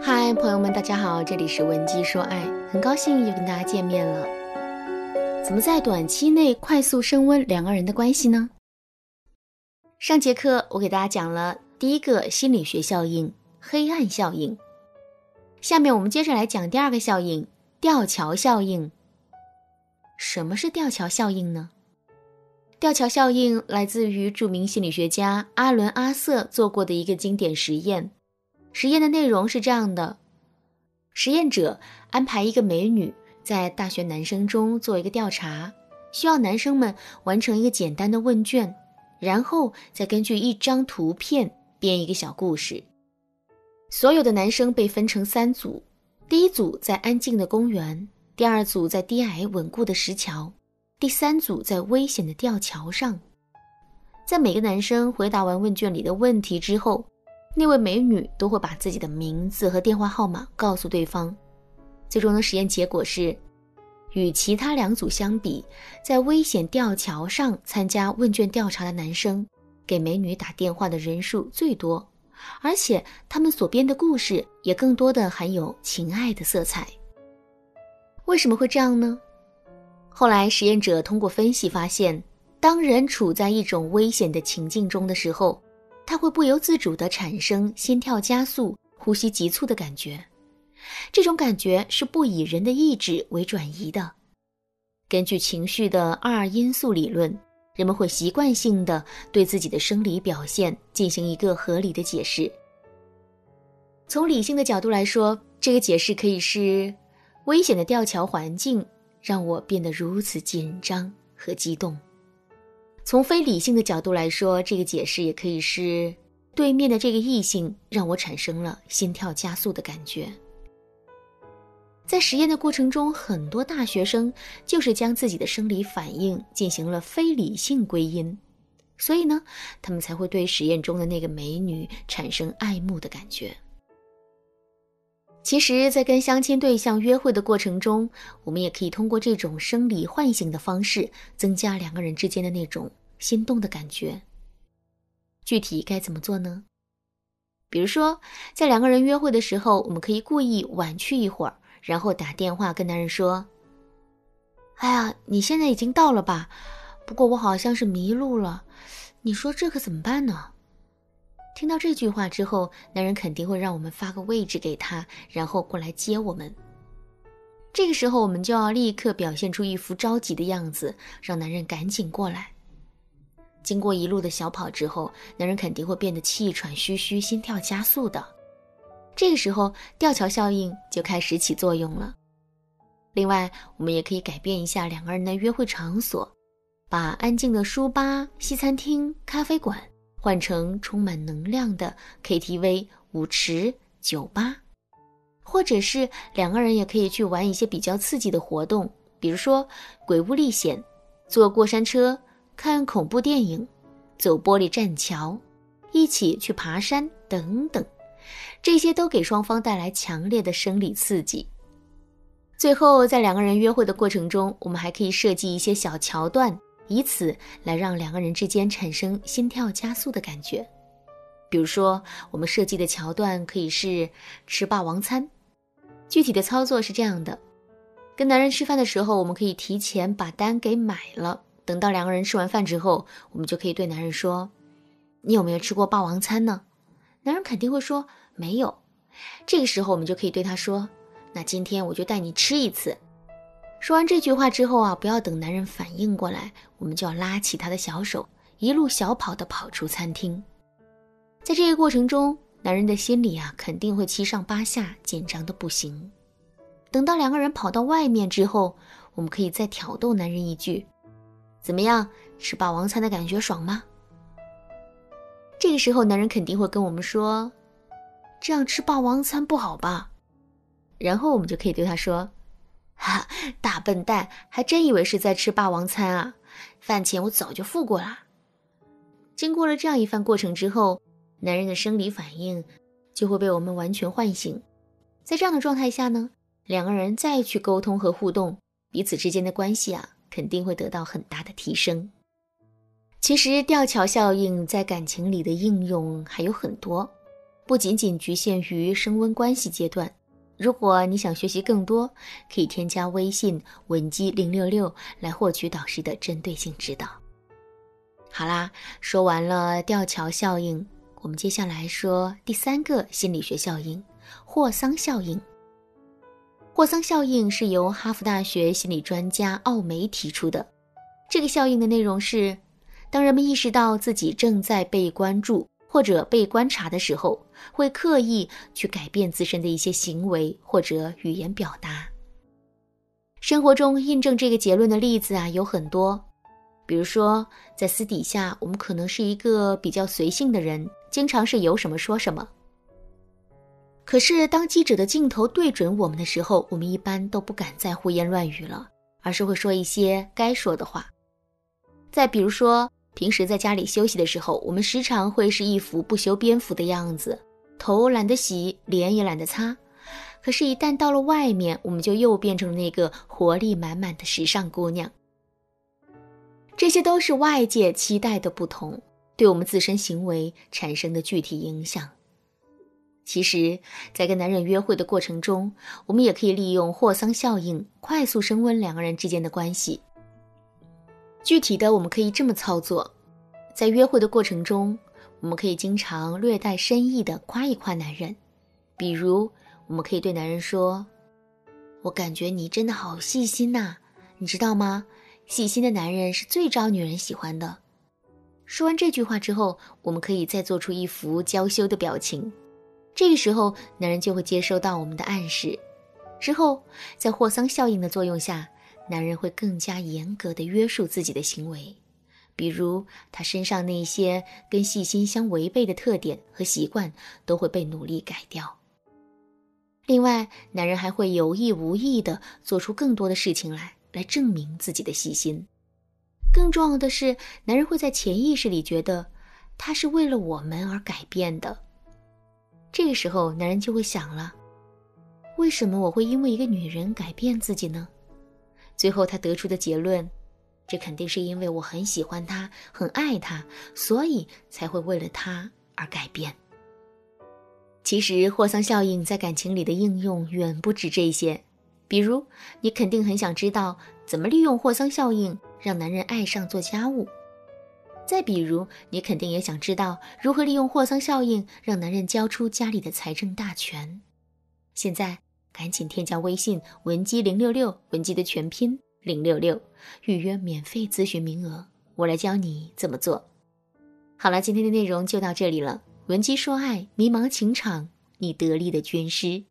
嗨，朋友们，大家好，这里是文姬说爱，很高兴又跟大家见面了。怎么在短期内快速升温两个人的关系呢？上节课我给大家讲了第一个心理学效应——黑暗效应。下面我们接着来讲第二个效应——吊桥效应。什么是吊桥效应呢？吊桥效应来自于著名心理学家阿伦·阿瑟做过的一个经典实验。实验的内容是这样的：实验者安排一个美女在大学男生中做一个调查，需要男生们完成一个简单的问卷，然后再根据一张图片编一个小故事。所有的男生被分成三组，第一组在安静的公园，第二组在低矮稳固的石桥，第三组在危险的吊桥上。在每个男生回答完问卷里的问题之后。那位美女都会把自己的名字和电话号码告诉对方。最终的实验结果是，与其他两组相比，在危险吊桥上参加问卷调查的男生，给美女打电话的人数最多，而且他们所编的故事也更多的含有情爱的色彩。为什么会这样呢？后来实验者通过分析发现，当人处在一种危险的情境中的时候。他会不由自主地产生心跳加速、呼吸急促的感觉，这种感觉是不以人的意志为转移的。根据情绪的二因素理论，人们会习惯性的对自己的生理表现进行一个合理的解释。从理性的角度来说，这个解释可以是：危险的吊桥环境让我变得如此紧张和激动。从非理性的角度来说，这个解释也可以是对面的这个异性让我产生了心跳加速的感觉。在实验的过程中，很多大学生就是将自己的生理反应进行了非理性归因，所以呢，他们才会对实验中的那个美女产生爱慕的感觉。其实，在跟相亲对象约会的过程中，我们也可以通过这种生理唤醒的方式，增加两个人之间的那种心动的感觉。具体该怎么做呢？比如说，在两个人约会的时候，我们可以故意晚去一会儿，然后打电话跟男人说：“哎呀，你现在已经到了吧？不过我好像是迷路了，你说这可怎么办呢？”听到这句话之后，男人肯定会让我们发个位置给他，然后过来接我们。这个时候，我们就要立刻表现出一副着急的样子，让男人赶紧过来。经过一路的小跑之后，男人肯定会变得气喘吁吁、心跳加速的。这个时候，吊桥效应就开始起作用了。另外，我们也可以改变一下两个人的约会场所，把安静的书吧、西餐厅、咖啡馆。换成充满能量的 KTV、舞池、酒吧，或者是两个人也可以去玩一些比较刺激的活动，比如说鬼屋历险、坐过山车、看恐怖电影、走玻璃栈桥、一起去爬山等等，这些都给双方带来强烈的生理刺激。最后，在两个人约会的过程中，我们还可以设计一些小桥段。以此来让两个人之间产生心跳加速的感觉，比如说，我们设计的桥段可以是吃霸王餐。具体的操作是这样的：跟男人吃饭的时候，我们可以提前把单给买了，等到两个人吃完饭之后，我们就可以对男人说：“你有没有吃过霸王餐呢？”男人肯定会说没有。这个时候，我们就可以对他说：“那今天我就带你吃一次。”说完这句话之后啊，不要等男人反应过来，我们就要拉起他的小手，一路小跑的跑出餐厅。在这个过程中，男人的心里啊肯定会七上八下，紧张的不行。等到两个人跑到外面之后，我们可以再挑逗男人一句：“怎么样，吃霸王餐的感觉爽吗？”这个时候，男人肯定会跟我们说：“这样吃霸王餐不好吧？”然后我们就可以对他说。哈，大笨蛋，还真以为是在吃霸王餐啊！饭钱我早就付过了。经过了这样一番过程之后，男人的生理反应就会被我们完全唤醒。在这样的状态下呢，两个人再去沟通和互动，彼此之间的关系啊，肯定会得到很大的提升。其实吊桥效应在感情里的应用还有很多，不仅仅局限于升温关系阶段。如果你想学习更多，可以添加微信文姬零六六来获取导师的针对性指导。好啦，说完了吊桥效应，我们接下来说第三个心理学效应——霍桑效应。霍桑效应是由哈佛大学心理专家奥梅提出的。这个效应的内容是：当人们意识到自己正在被关注或者被观察的时候，会刻意去改变自身的一些行为或者语言表达。生活中印证这个结论的例子啊有很多。比如说，在私底下，我们可能是一个比较随性的人，经常是有什么说什么。可是，当记者的镜头对准我们的时候，我们一般都不敢再胡言乱语了，而是会说一些该说的话。再比如说，平时在家里休息的时候，我们时常会是一副不修边幅的样子，头懒得洗，脸也懒得擦。可是，一旦到了外面，我们就又变成了那个活力满满的时尚姑娘。这些都是外界期待的不同，对我们自身行为产生的具体影响。其实，在跟男人约会的过程中，我们也可以利用霍桑效应，快速升温两个人之间的关系。具体的，我们可以这么操作：在约会的过程中，我们可以经常略带深意的夸一夸男人，比如，我们可以对男人说：“我感觉你真的好细心呐，你知道吗？”细心的男人是最招女人喜欢的。说完这句话之后，我们可以再做出一副娇羞的表情，这个时候男人就会接收到我们的暗示。之后，在霍桑效应的作用下，男人会更加严格的约束自己的行为，比如他身上那些跟细心相违背的特点和习惯都会被努力改掉。另外，男人还会有意无意的做出更多的事情来。来证明自己的细心。更重要的是，男人会在潜意识里觉得他是为了我们而改变的。这个时候，男人就会想了：为什么我会因为一个女人改变自己呢？最后，他得出的结论：这肯定是因为我很喜欢她，很爱她，所以才会为了她而改变。其实，霍桑效应在感情里的应用远不止这些。比如，你肯定很想知道怎么利用霍桑效应让男人爱上做家务；再比如，你肯定也想知道如何利用霍桑效应让男人交出家里的财政大权。现在，赶紧添加微信文姬零六六，文姬的全拼零六六，预约免费咨询名额，我来教你怎么做。好了，今天的内容就到这里了。文姬说爱，迷茫情场，你得力的军师。